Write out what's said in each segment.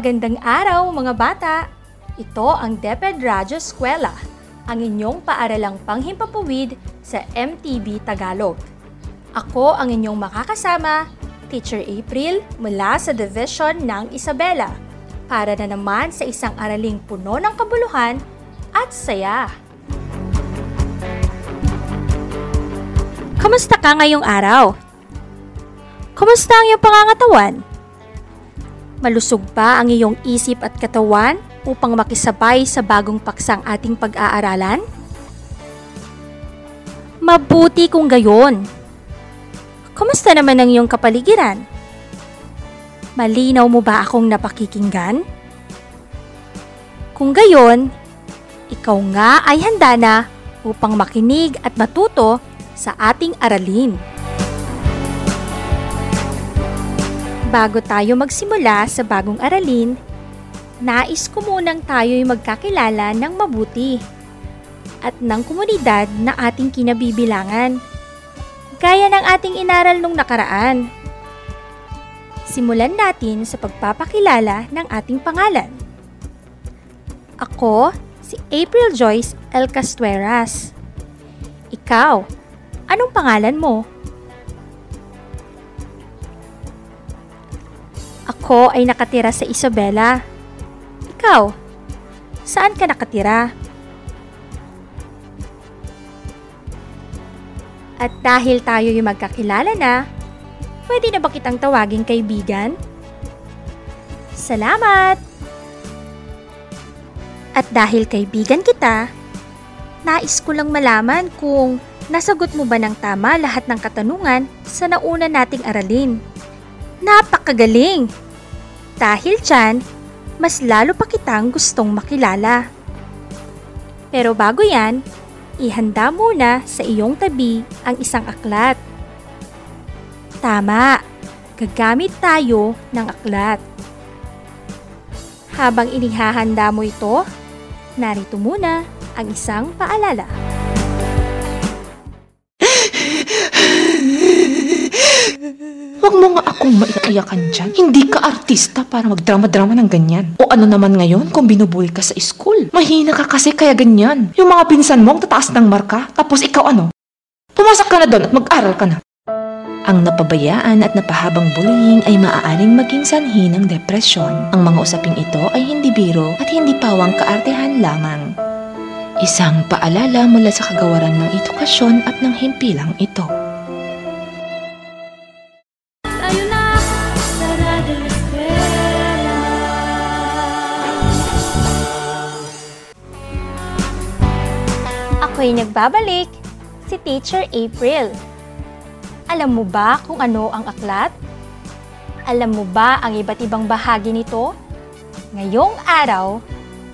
Magandang araw mga bata! Ito ang DepEd Radyo Eskwela, ang inyong paaralang panghimpapawid sa MTV Tagalog. Ako ang inyong makakasama, Teacher April mula sa Division ng Isabela, para na naman sa isang araling puno ng kabuluhan at saya. Kamusta ka ngayong araw? Kumusta ang iyong pangangatawan? Malusog ba ang iyong isip at katawan upang makisabay sa bagong paksang ating pag-aaralan? Mabuti kung gayon. Kumusta naman ang iyong kapaligiran? Malinaw mo ba akong napakikinggan? Kung gayon, ikaw nga ay handa na upang makinig at matuto sa ating aralin. Bago tayo magsimula sa bagong aralin, nais ko munang tayo'y magkakilala ng mabuti at ng komunidad na ating kinabibilangan, gaya ng ating inaral nung nakaraan. Simulan natin sa pagpapakilala ng ating pangalan. Ako, si April Joyce El Castueras. Ikaw, anong pangalan mo? Ako ay nakatira sa Isabela. Ikaw, saan ka nakatira? At dahil tayo yung magkakilala na, pwede na ba kitang tawaging kaibigan? Salamat! At dahil kaibigan kita, nais ko lang malaman kung nasagot mo ba ng tama lahat ng katanungan sa nauna nating aralin. Napakagaling! Dahil dyan, mas lalo pa kitang gustong makilala. Pero bago yan, ihanda muna sa iyong tabi ang isang aklat. Tama, gagamit tayo ng aklat. Habang inihahanda mo ito, narito muna ang isang paalala. Akong maikiyakan dyan. Hindi ka artista para magdrama-drama ng ganyan. O ano naman ngayon kung binubuli ka sa school? Mahina ka kasi kaya ganyan. Yung mga pinsan mo ang tataas ng marka, tapos ikaw ano? Pumasok ka na doon at mag-aral ka na. Ang napabayaan at napahabang bullying ay maaaring maging sanhi ng depresyon. Ang mga usaping ito ay hindi biro at hindi pawang kaartehan lamang. Isang paalala mula sa kagawaran ng edukasyon at ng himpilang ito. Ako'y nagbabalik, si Teacher April. Alam mo ba kung ano ang aklat? Alam mo ba ang iba't ibang bahagi nito? Ngayong araw,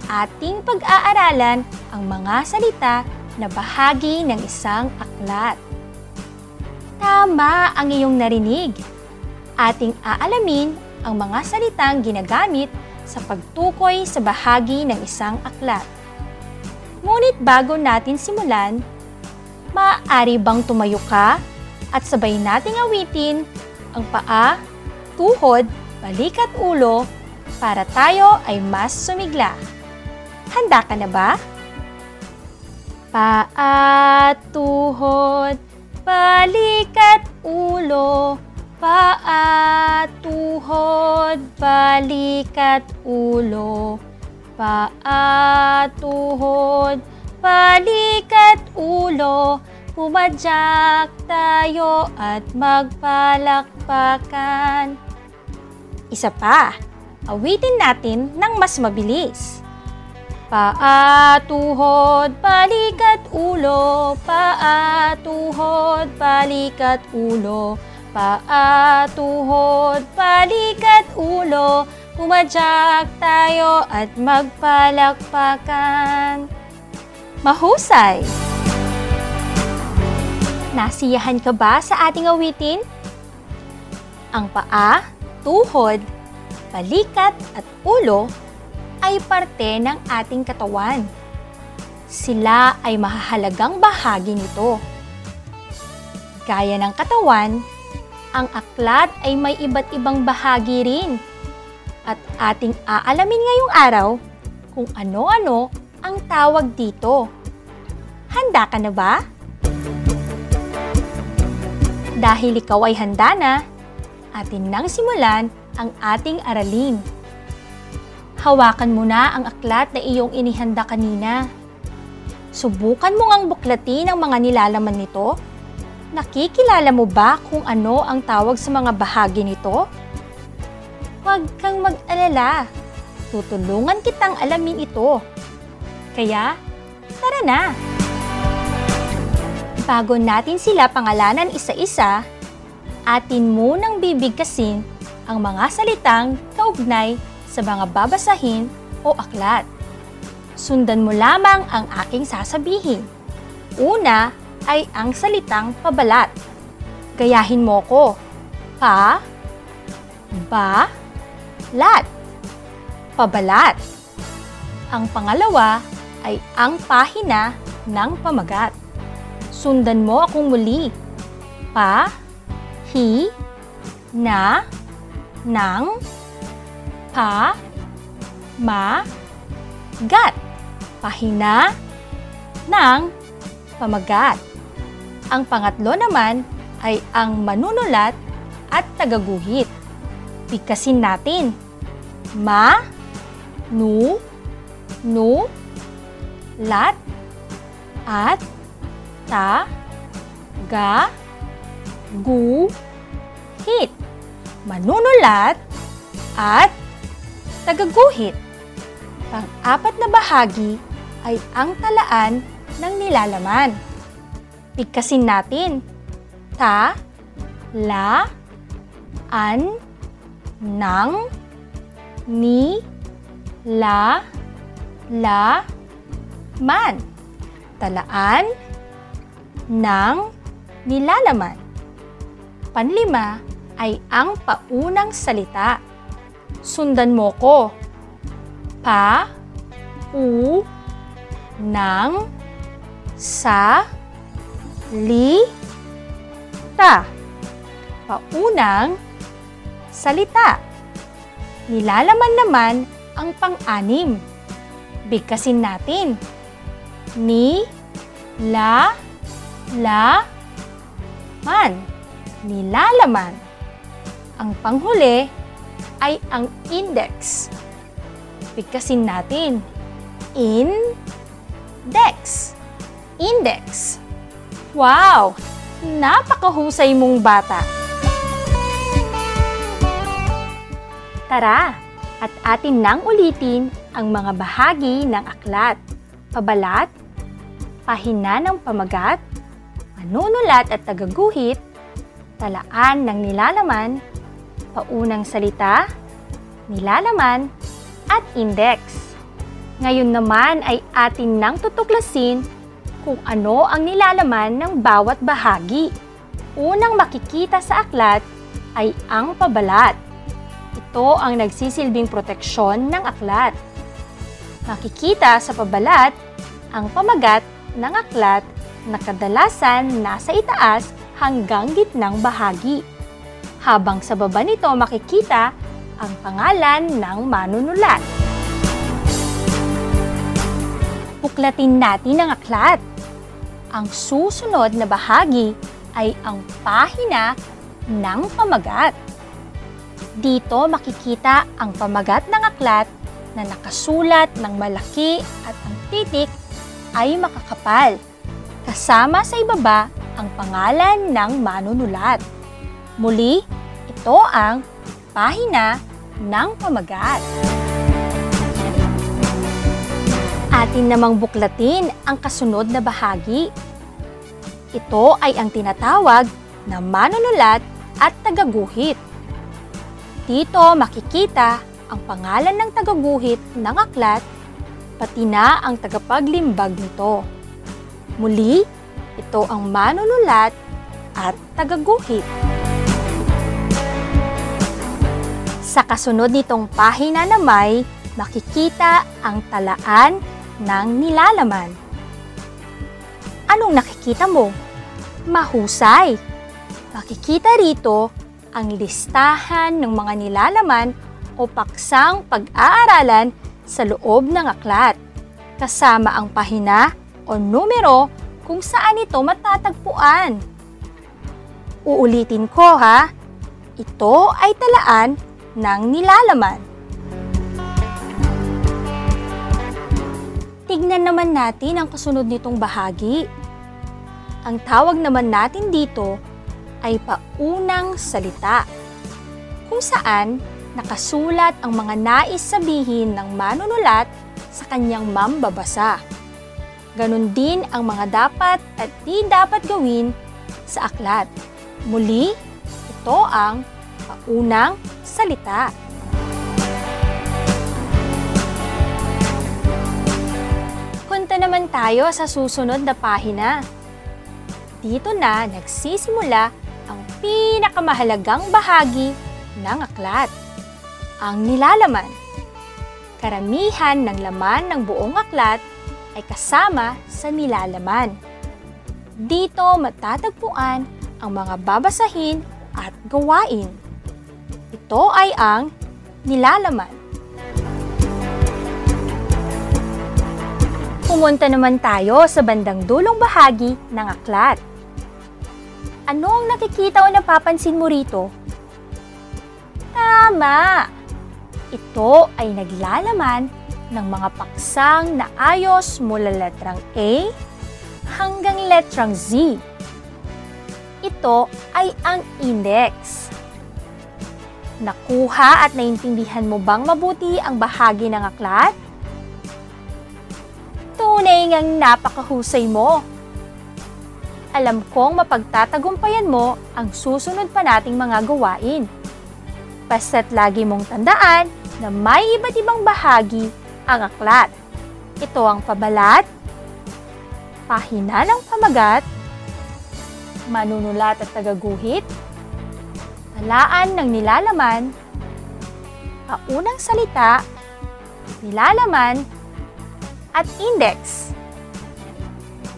ating pag-aaralan ang mga salita na bahagi ng isang aklat. Tama ang iyong narinig. Ating aalamin ang mga salitang ginagamit sa pagtukoy sa bahagi ng isang aklat. Ngunit bago natin simulan, maaari bang tumayo ka at sabay nating awitin ang paa, tuhod, balik at ulo para tayo ay mas sumigla. Handa ka na ba? Paa, tuhod, balik at ulo. Paa, tuhod, balik at ulo. Paa, tuhod, ulo. Pumadyak tayo at magpalakpakan. Isa pa, awitin natin ng mas mabilis. Paa, tuhod, balikat, ulo. Paa, tuhod, ulo. Paa, tuhod, ulo. Pumadyak tayo at magpalakpakan. Mahusay! Nasiyahan ka ba sa ating awitin? Ang paa, tuhod, balikat at ulo ay parte ng ating katawan. Sila ay mahahalagang bahagi nito. Gaya ng katawan, ang aklat ay may iba't ibang bahagi rin. At ating aalamin ngayong araw kung ano-ano ang tawag dito. Handa ka na ba? Dahil ikaw ay handa na, atin nang simulan ang ating aralin. Hawakan mo na ang aklat na iyong inihanda kanina. Subukan mo ngang buklatin ang mga nilalaman nito. Nakikilala mo ba kung ano ang tawag sa mga bahagi nito? Huwag kang mag-alala. Tutulungan kitang alamin ito. Kaya, tara na! Bago natin sila pangalanan isa-isa, atin munang bibigkasin ang mga salitang kaugnay sa mga babasahin o aklat. Sundan mo lamang ang aking sasabihin. Una ay ang salitang pabalat. Gayahin mo ko. Pa, ba, lat. Pabalat. Ang pangalawa ay ang pahina ng pamagat. Sundan mo akong muli. Pa, hi, na, nang, pa, ma, gat. Pahina ng pamagat. Ang pangatlo naman ay ang manunulat at tagaguhit. Bigkasin natin. Ma, nu, nu, lat, at, ta, ga, gu, hit. Manunulat at tagaguhit. Pang-apat na bahagi ay ang talaan ng nilalaman. Bigkasin natin. Ta, la, an, nang, ni, la, la, man. Talaan ng nilalaman. Panlima ay ang paunang salita. Sundan mo ko. Pa, u, nang, sa, li, ta. Paunang salita. Nilalaman naman ang pang-anim. Bigkasin natin. Ni, la, la, man. Nilalaman. Ang panghuli ay ang index. Bigkasin natin. In, dex. Index. Wow! Napakahusay mong bata. Tara, at atin nang ulitin ang mga bahagi ng aklat. Pabalat, pahina ng pamagat, manunulat at tagaguhit, talaan ng nilalaman, paunang salita, nilalaman, at index. Ngayon naman ay atin nang tutuklasin kung ano ang nilalaman ng bawat bahagi. Unang makikita sa aklat ay ang pabalat. Ito ang nagsisilbing proteksyon ng aklat. Makikita sa pabalat ang pamagat ng aklat na kadalasan nasa itaas hanggang gitnang bahagi. Habang sa baba nito makikita ang pangalan ng manunulat. Buklatin natin ang aklat. Ang susunod na bahagi ay ang pahina ng pamagat. Dito makikita ang pamagat ng aklat na nakasulat ng malaki at ang titik ay makakapal. Kasama sa ibaba ang pangalan ng manunulat. Muli, ito ang pahina ng pamagat. natin namang buklatin ang kasunod na bahagi. Ito ay ang tinatawag na manunulat at tagaguhit. Dito makikita ang pangalan ng tagaguhit ng aklat, pati na ang tagapaglimbag nito. Muli, ito ang manunulat at tagaguhit. Sa kasunod nitong pahina na may makikita ang talaan ng nilalaman. Anong nakikita mo? Mahusay! Makikita rito ang listahan ng mga nilalaman o paksang pag-aaralan sa loob ng aklat, kasama ang pahina o numero kung saan ito matatagpuan. Uulitin ko ha, ito ay talaan ng nilalaman. Tignan naman natin ang kasunod nitong bahagi. Ang tawag naman natin dito ay paunang salita, kung saan nakasulat ang mga nais sabihin ng manunulat sa kanyang mambabasa. Ganon din ang mga dapat at di dapat gawin sa aklat. Muli, ito ang paunang salita. Punta naman tayo sa susunod na pahina. Dito na nagsisimula pinakamahalagang bahagi ng aklat, ang nilalaman. Karamihan ng laman ng buong aklat ay kasama sa nilalaman. Dito matatagpuan ang mga babasahin at gawain. Ito ay ang nilalaman. Pumunta naman tayo sa bandang dulong bahagi ng aklat. Ano ang nakikita o napapansin mo rito? Tama! Ito ay naglalaman ng mga paksang na ayos mula letrang A hanggang letrang Z. Ito ay ang index. Nakuha at naintindihan mo bang mabuti ang bahagi ng aklat? Tunay ngang napakahusay mo. Alam kong mapagtatagumpayan mo ang susunod pa nating mga gawain. Basta't lagi mong tandaan na may iba't ibang bahagi ang aklat. Ito ang pabalat, pahina ng pamagat, manunulat at tagaguhit, talaan ng nilalaman, paunang salita, nilalaman, at index.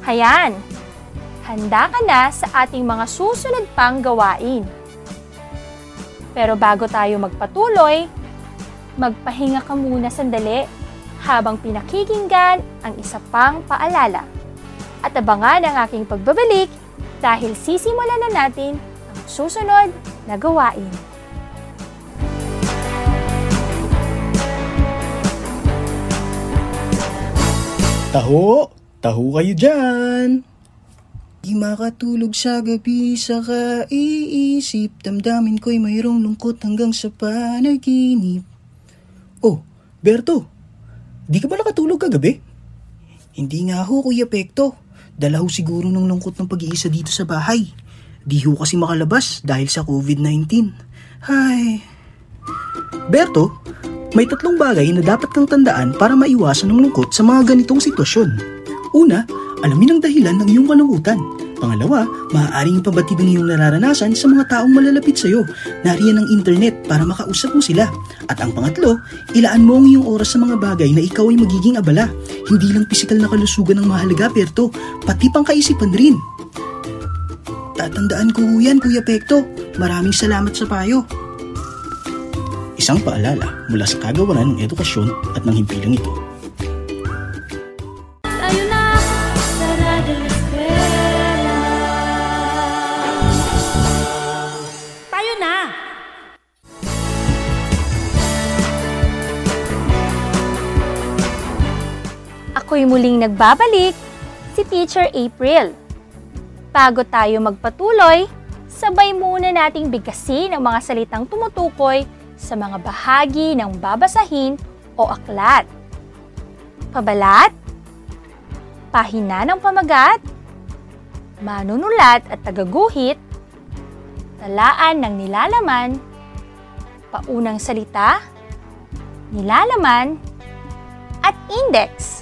Hayan, handa ka na sa ating mga susunod pang gawain. Pero bago tayo magpatuloy, magpahinga ka muna sandali habang pinakikinggan ang isa pang paalala. At abangan ang aking pagbabalik dahil sisimulan na natin ang susunod na gawain. Taho! Taho kayo dyan! Di makatulog sa gabi sa kaiisip Damdamin ko'y mayroong lungkot hanggang sa panaginip Oh, Berto, di ka ba nakatulog kagabi? Hindi nga ho, Kuya Pekto. Dala ho siguro ng lungkot ng pag-iisa dito sa bahay. Di ho kasi makalabas dahil sa COVID-19. Hay... Berto, may tatlong bagay na dapat kang tandaan para maiwasan ng lungkot sa mga ganitong sitwasyon. Una, alamin ang dahilan ng iyong kalungkutan. Pangalawa, maaaring pabatid ang iyong nararanasan sa mga taong malalapit sa iyo. Nariyan ang internet para makausap mo sila. At ang pangatlo, ilaan mo ang iyong oras sa mga bagay na ikaw ay magiging abala. Hindi lang pisikal na kalusugan ang mahalaga, Perto, pati pang kaisipan rin. Tatandaan ko yan, Kuya Pekto. Maraming salamat sa payo. Isang paalala mula sa kagawaran ng edukasyon at ng himpilang ito. Ako'y muling nagbabalik, si Teacher April. Bago tayo magpatuloy, sabay muna nating bigkasin ang mga salitang tumutukoy sa mga bahagi ng babasahin o aklat. Pabalat, pahina ng pamagat, manunulat at tagaguhit, talaan ng nilalaman, paunang salita, nilalaman, at index.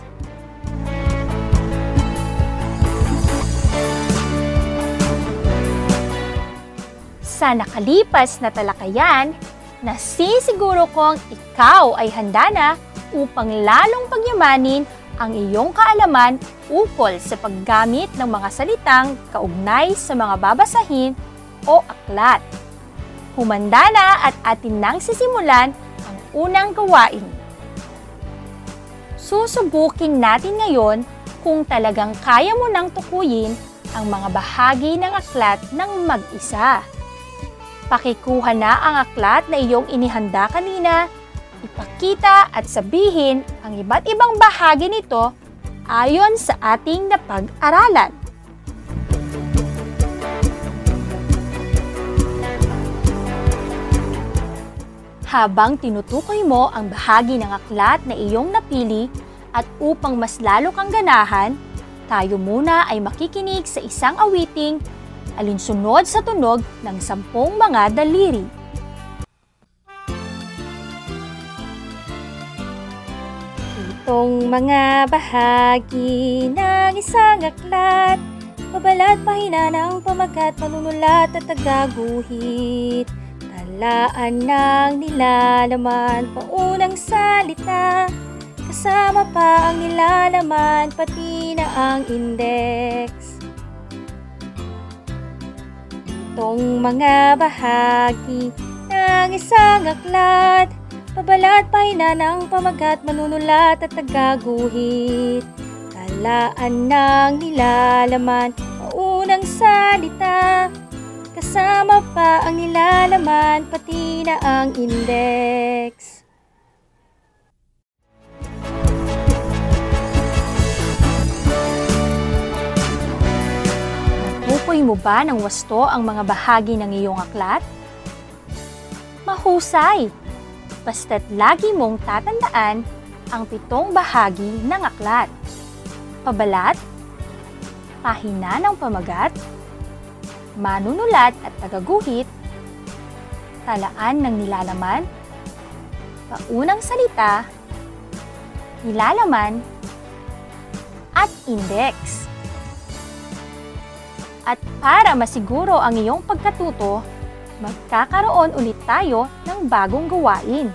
Sa nakalipas na talakayan, nasisiguro kong ikaw ay handa na upang lalong pagyamanin ang iyong kaalaman ukol sa paggamit ng mga salitang kaugnay sa mga babasahin o aklat. Humanda na at atin nang sisimulan ang unang gawain. Susubukin natin ngayon kung talagang kaya mo nang tukuyin ang mga bahagi ng aklat ng mag-isa. Pakikuha na ang aklat na iyong inihanda kanina, ipakita at sabihin ang iba't ibang bahagi nito ayon sa ating napag-aralan. Habang tinutukoy mo ang bahagi ng aklat na iyong napili at upang mas lalo kang ganahan, tayo muna ay makikinig sa isang awiting alinsunod sa tunog ng sampung mga daliri. Itong mga bahagi ng isang aklat, pabalat pahina ng pamagat, manunulat at tagaguhit. Talaan ng nilalaman, paunang salita, kasama pa ang nilalaman, pati na ang index. Itong mga bahagi ng isang aklat, pabalat pahina ng pamagat, manunulat at tagaguhit. Talaan ng nilalaman, maunang salita, kasama pa ang nilalaman, pati na ang index. Natukoy mo ba ng wasto ang mga bahagi ng iyong aklat? Mahusay! Basta't lagi mong tatandaan ang pitong bahagi ng aklat. Pabalat, pahina ng pamagat, manunulat at tagaguhit, talaan ng nilalaman, paunang salita, nilalaman, at index. At para masiguro ang iyong pagkatuto, magkakaroon ulit tayo ng bagong gawain.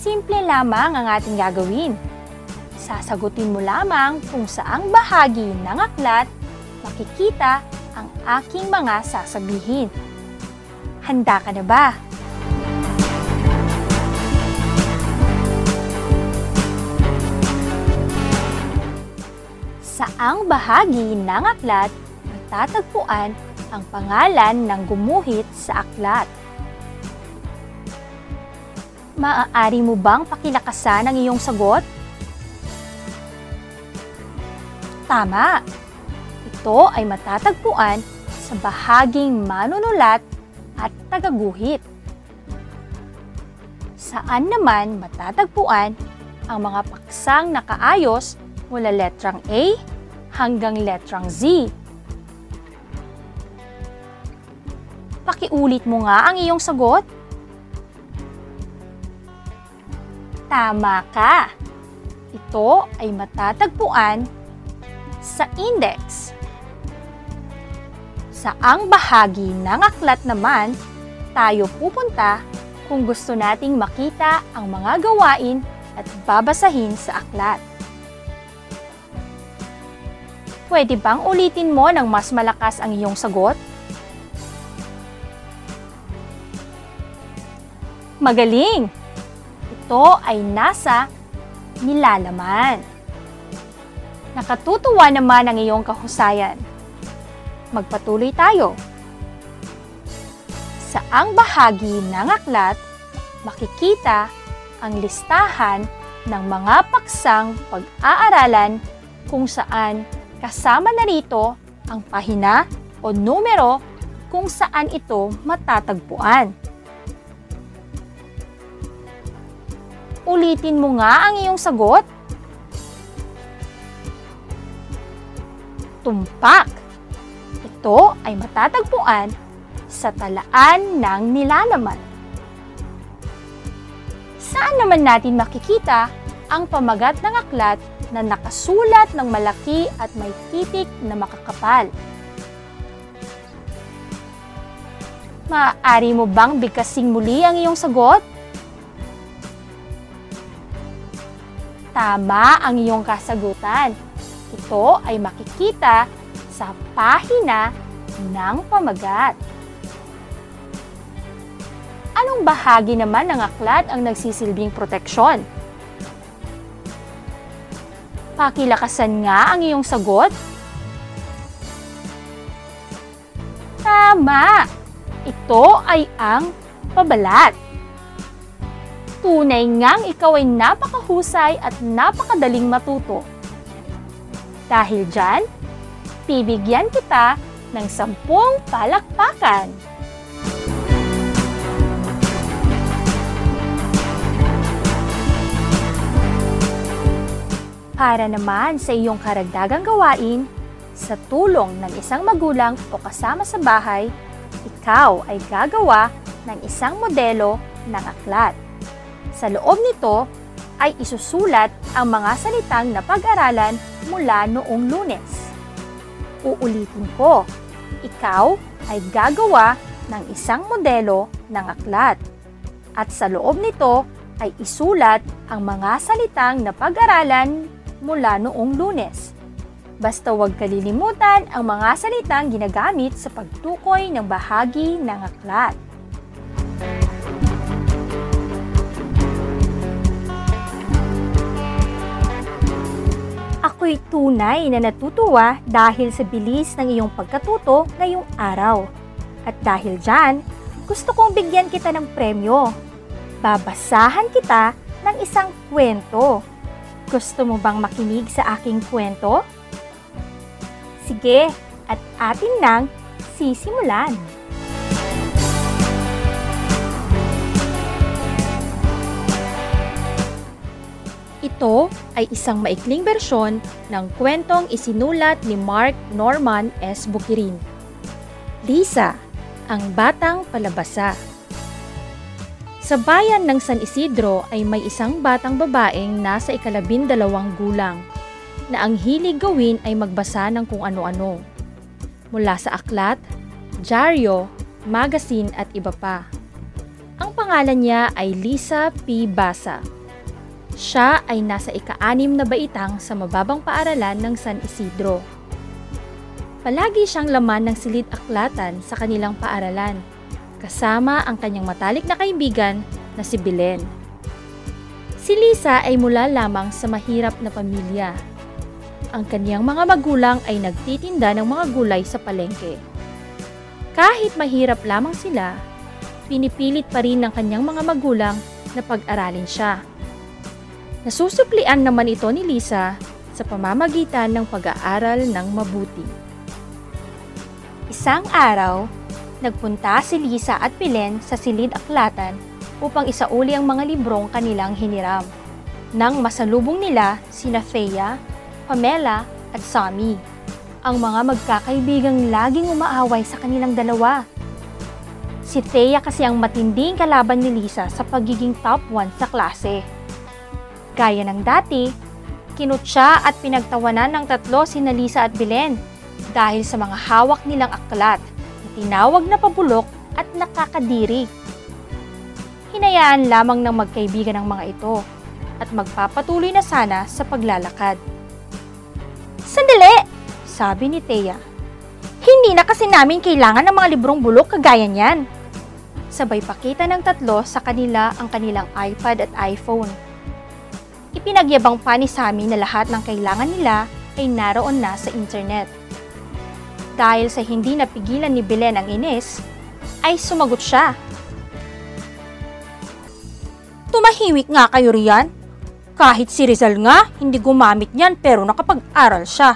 Simple lamang ang ating gagawin. Sasagutin mo lamang kung saang bahagi ng aklat makikita ang aking mga sasabihin. Handa ka na ba? Saang bahagi ng aklat matatagpuan ang pangalan ng gumuhit sa aklat? Maaari mo bang pakilakasan ang iyong sagot? Tama! Ito ay matatagpuan sa bahaging manunulat at tagaguhit. Saan naman matatagpuan ang mga paksang nakaayos mula letrang A hanggang letrang Z? Pakiulit mo nga ang iyong sagot. Tama ka! Ito ay matatagpuan sa index. Sa ang bahagi ng aklat naman, tayo pupunta kung gusto nating makita ang mga gawain at babasahin sa aklat. Pwede bang ulitin mo ng mas malakas ang iyong sagot? Magaling! Ito ay nasa nilalaman. Nakatutuwa naman ang iyong kahusayan. Magpatuloy tayo. Sa ang bahagi ng aklat, makikita ang listahan ng mga paksang pag-aaralan kung saan kasama na rito ang pahina o numero kung saan ito matatagpuan. Ulitin mo nga ang iyong sagot. tumpak. Ito ay matatagpuan sa talaan ng nilalaman. Saan naman natin makikita ang pamagat ng aklat na nakasulat ng malaki at may titik na makakapal? Maaari mo bang bigkasing muli ang iyong sagot? Tama ang iyong kasagutan. Ito ay makikita sa pahina ng pamagat. Anong bahagi naman ng aklat ang nagsisilbing proteksyon? Pakilakasan nga ang iyong sagot. Tama! Ito ay ang pabalat. Tunay ngang ikaw ay napakahusay at napakadaling matuto. Dahil dyan, bibigyan kita ng sampung palakpakan. Para naman sa iyong karagdagang gawain, sa tulong ng isang magulang o kasama sa bahay, ikaw ay gagawa ng isang modelo ng aklat. Sa loob nito ay isusulat ang mga salitang napag-aralan mula noong lunes. Uulitin ko, ikaw ay gagawa ng isang modelo ng aklat. At sa loob nito ay isulat ang mga salitang napag-aralan mula noong lunes. Basta huwag kalilimutan ang mga salitang ginagamit sa pagtukoy ng bahagi ng aklat. Ako'y tunay na natutuwa dahil sa bilis ng iyong pagkatuto ngayong araw. At dahil dyan, gusto kong bigyan kita ng premyo. Babasahan kita ng isang kwento. Gusto mo bang makinig sa aking kwento? Sige, at atin nang sisimulan. Ito ay isang maikling bersyon ng kwentong isinulat ni Mark Norman S. Bukirin. Lisa, ang batang palabasa. Sa bayan ng San Isidro ay may isang batang babaeng nasa ikalabindalawang gulang na ang hilig gawin ay magbasa ng kung ano-ano. Mula sa aklat, dyaryo, magazine at iba pa. Ang pangalan niya ay Lisa P. Basa. Siya ay nasa ika-anim na baitang sa mababang paaralan ng San Isidro. Palagi siyang laman ng silid aklatan sa kanilang paaralan, kasama ang kanyang matalik na kaibigan na si Belen. Si Lisa ay mula lamang sa mahirap na pamilya. Ang kanyang mga magulang ay nagtitinda ng mga gulay sa palengke. Kahit mahirap lamang sila, pinipilit pa rin ng kanyang mga magulang na pag-aralin siya. Nasusuklian naman ito ni Lisa sa pamamagitan ng pag-aaral ng mabuti. Isang araw, nagpunta si Lisa at Pilen sa silid aklatan upang isauli ang mga librong kanilang hiniram. Nang masalubong nila sina Thea, Pamela at Sammy, ang mga magkakaibigang laging umaaway sa kanilang dalawa. Si Thea kasi ang matinding kalaban ni Lisa sa pagiging top 1 sa klase. Gaya ng dati, kinutya at pinagtawanan ng tatlo si Lisa at Belen dahil sa mga hawak nilang aklat na tinawag na pabulok at nakakadiri. Hinayaan lamang ng magkaibigan ng mga ito at magpapatuloy na sana sa paglalakad. Sandali! Sabi ni Thea. Hindi na kasi namin kailangan ng mga librong bulok kagaya niyan. Sabay pakita ng tatlo sa kanila ang kanilang iPad at iPhone. Ipinagyabang pa ni Sammy na lahat ng kailangan nila ay naroon na sa internet. Dahil sa hindi napigilan ni Belen ang inis, ay sumagot siya. Tumahimik nga kayo riyan. Kahit si Rizal nga, hindi gumamit niyan pero nakapag-aral siya.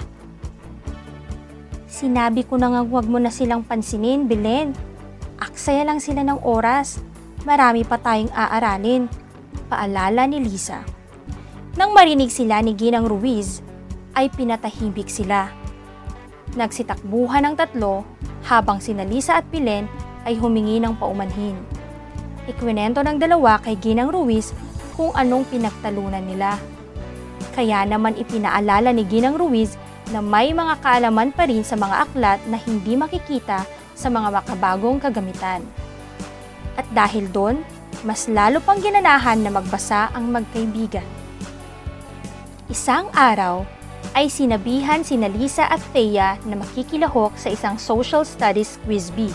Sinabi ko na nga huwag mo na silang pansinin, Belen. Aksaya lang sila ng oras. Marami pa tayong aaralin. Paalala ni Lisa. Nang marinig sila ni Ginang Ruiz, ay pinatahimik sila. Nagsitakbuhan ang tatlo habang sina Lisa at Pilen ay humingi ng paumanhin. Ikwinento ng dalawa kay Ginang Ruiz kung anong pinagtalunan nila. Kaya naman ipinaalala ni Ginang Ruiz na may mga kaalaman pa rin sa mga aklat na hindi makikita sa mga makabagong kagamitan. At dahil doon, mas lalo pang ginanahan na magbasa ang magkaibigan. Isang araw ay sinabihan si Lisa at Thea na makikilahok sa isang social studies quiz bee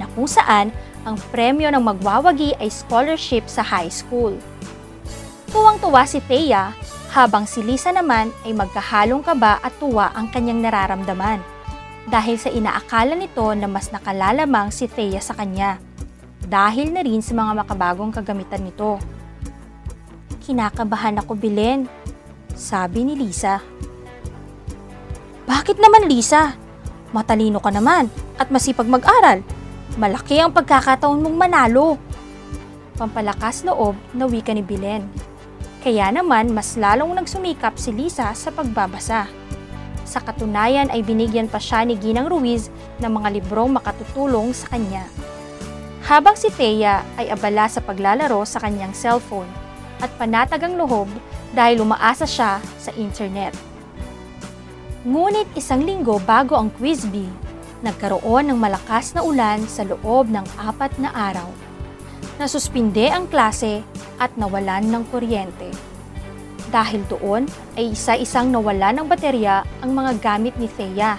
na kung saan ang premyo ng magwawagi ay scholarship sa high school. Tuwang-tuwa si Thea habang si Lisa naman ay magkahalong kaba at tuwa ang kanyang nararamdaman dahil sa inaakala nito na mas nakalalamang si Thea sa kanya dahil na rin sa mga makabagong kagamitan nito. Kinakabahan ako bilin, sabi ni Lisa. Bakit naman Lisa? Matalino ka naman at masipag mag-aral. Malaki ang pagkakataon mong manalo. Pampalakas loob na wika ni Bilen. Kaya naman mas lalong nagsumikap si Lisa sa pagbabasa. Sa katunayan ay binigyan pa siya ni Ginang Ruiz ng mga librong makatutulong sa kanya. Habang si Thea ay abala sa paglalaro sa kanyang cellphone at panatag ang loob dahil umaasa siya sa internet. Ngunit isang linggo bago ang quiz bee, nagkaroon ng malakas na ulan sa loob ng apat na araw. Nasuspinde ang klase at nawalan ng kuryente. Dahil doon ay isa-isang nawalan ng baterya ang mga gamit ni Thea.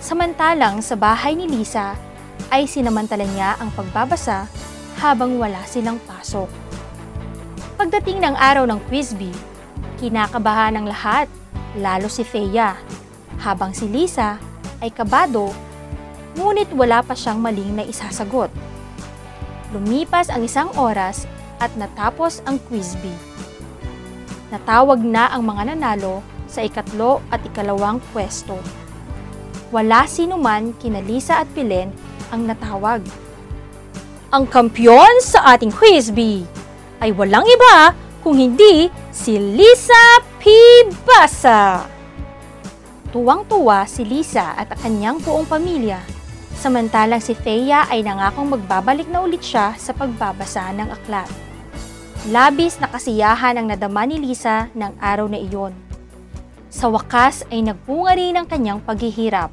Samantalang sa bahay ni Lisa ay sinamantala niya ang pagbabasa habang wala silang pasok. Pagdating ng araw ng quiz bee, kinakabahan ng lahat lalo si Thea, habang si Lisa ay kabado, ngunit wala pa siyang maling na isasagot. Lumipas ang isang oras at natapos ang quiz bee. Natawag na ang mga nanalo sa ikatlo at ikalawang pwesto. Wala sino man kina Lisa at Pilen ang natawag. Ang kampyon sa ating quiz bee ay walang iba kung hindi si Lisa P. Basa. Tuwang-tuwa si Lisa at ang kanyang buong pamilya, samantalang si Thea ay nangakong magbabalik na ulit siya sa pagbabasa ng aklat. Labis na kasiyahan ang nadama ni Lisa ng araw na iyon. Sa wakas ay nagbunga rin ang kanyang paghihirap.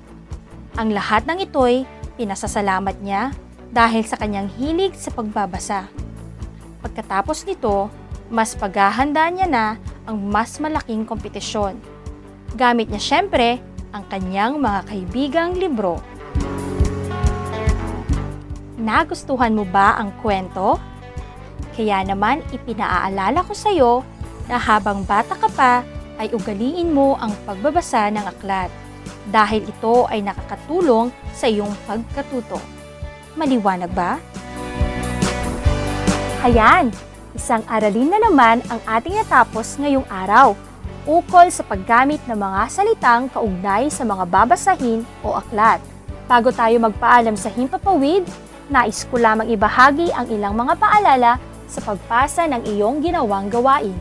Ang lahat ng ito'y pinasasalamat niya dahil sa kanyang hilig sa pagbabasa. Pagkatapos nito, mas paghahanda niya na ang mas malaking kompetisyon. Gamit niya siyempre ang kanyang mga kaibigang libro. Nagustuhan mo ba ang kwento? Kaya naman ipinaaalala ko sa iyo na habang bata ka pa ay ugaliin mo ang pagbabasa ng aklat dahil ito ay nakakatulong sa iyong pagkatuto. Maliwanag ba? Ayan, isang aralin na naman ang ating natapos ngayong araw ukol sa paggamit ng mga salitang kaugnay sa mga babasahin o aklat. Bago tayo magpaalam sa himpapawid, nais ko lamang ibahagi ang ilang mga paalala sa pagpasa ng iyong ginawang gawain.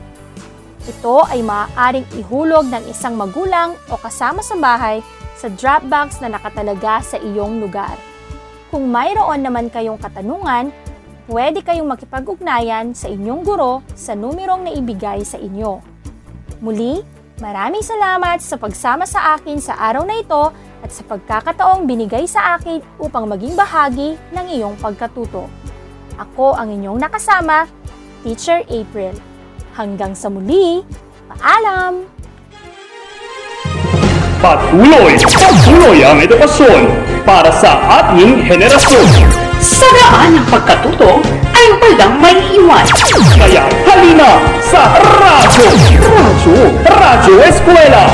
Ito ay maaaring ihulog ng isang magulang o kasama sa bahay sa Dropbox na nakatalaga sa iyong lugar. Kung mayroon naman kayong katanungan, pwede kayong makipag-ugnayan sa inyong guro sa numerong na ibigay sa inyo. Muli, maraming salamat sa pagsama sa akin sa araw na ito at sa pagkakataong binigay sa akin upang maging bahagi ng iyong pagkatuto. Ako ang inyong nakasama, Teacher April. Hanggang sa muli, paalam! Patuloy, patuloy ang edukasyon para sa ating henerasyon. Sa daan ng pagkatuto ay walang may iwan. Kaya halina sa Radyo! Radyo! Radyo Eskwela!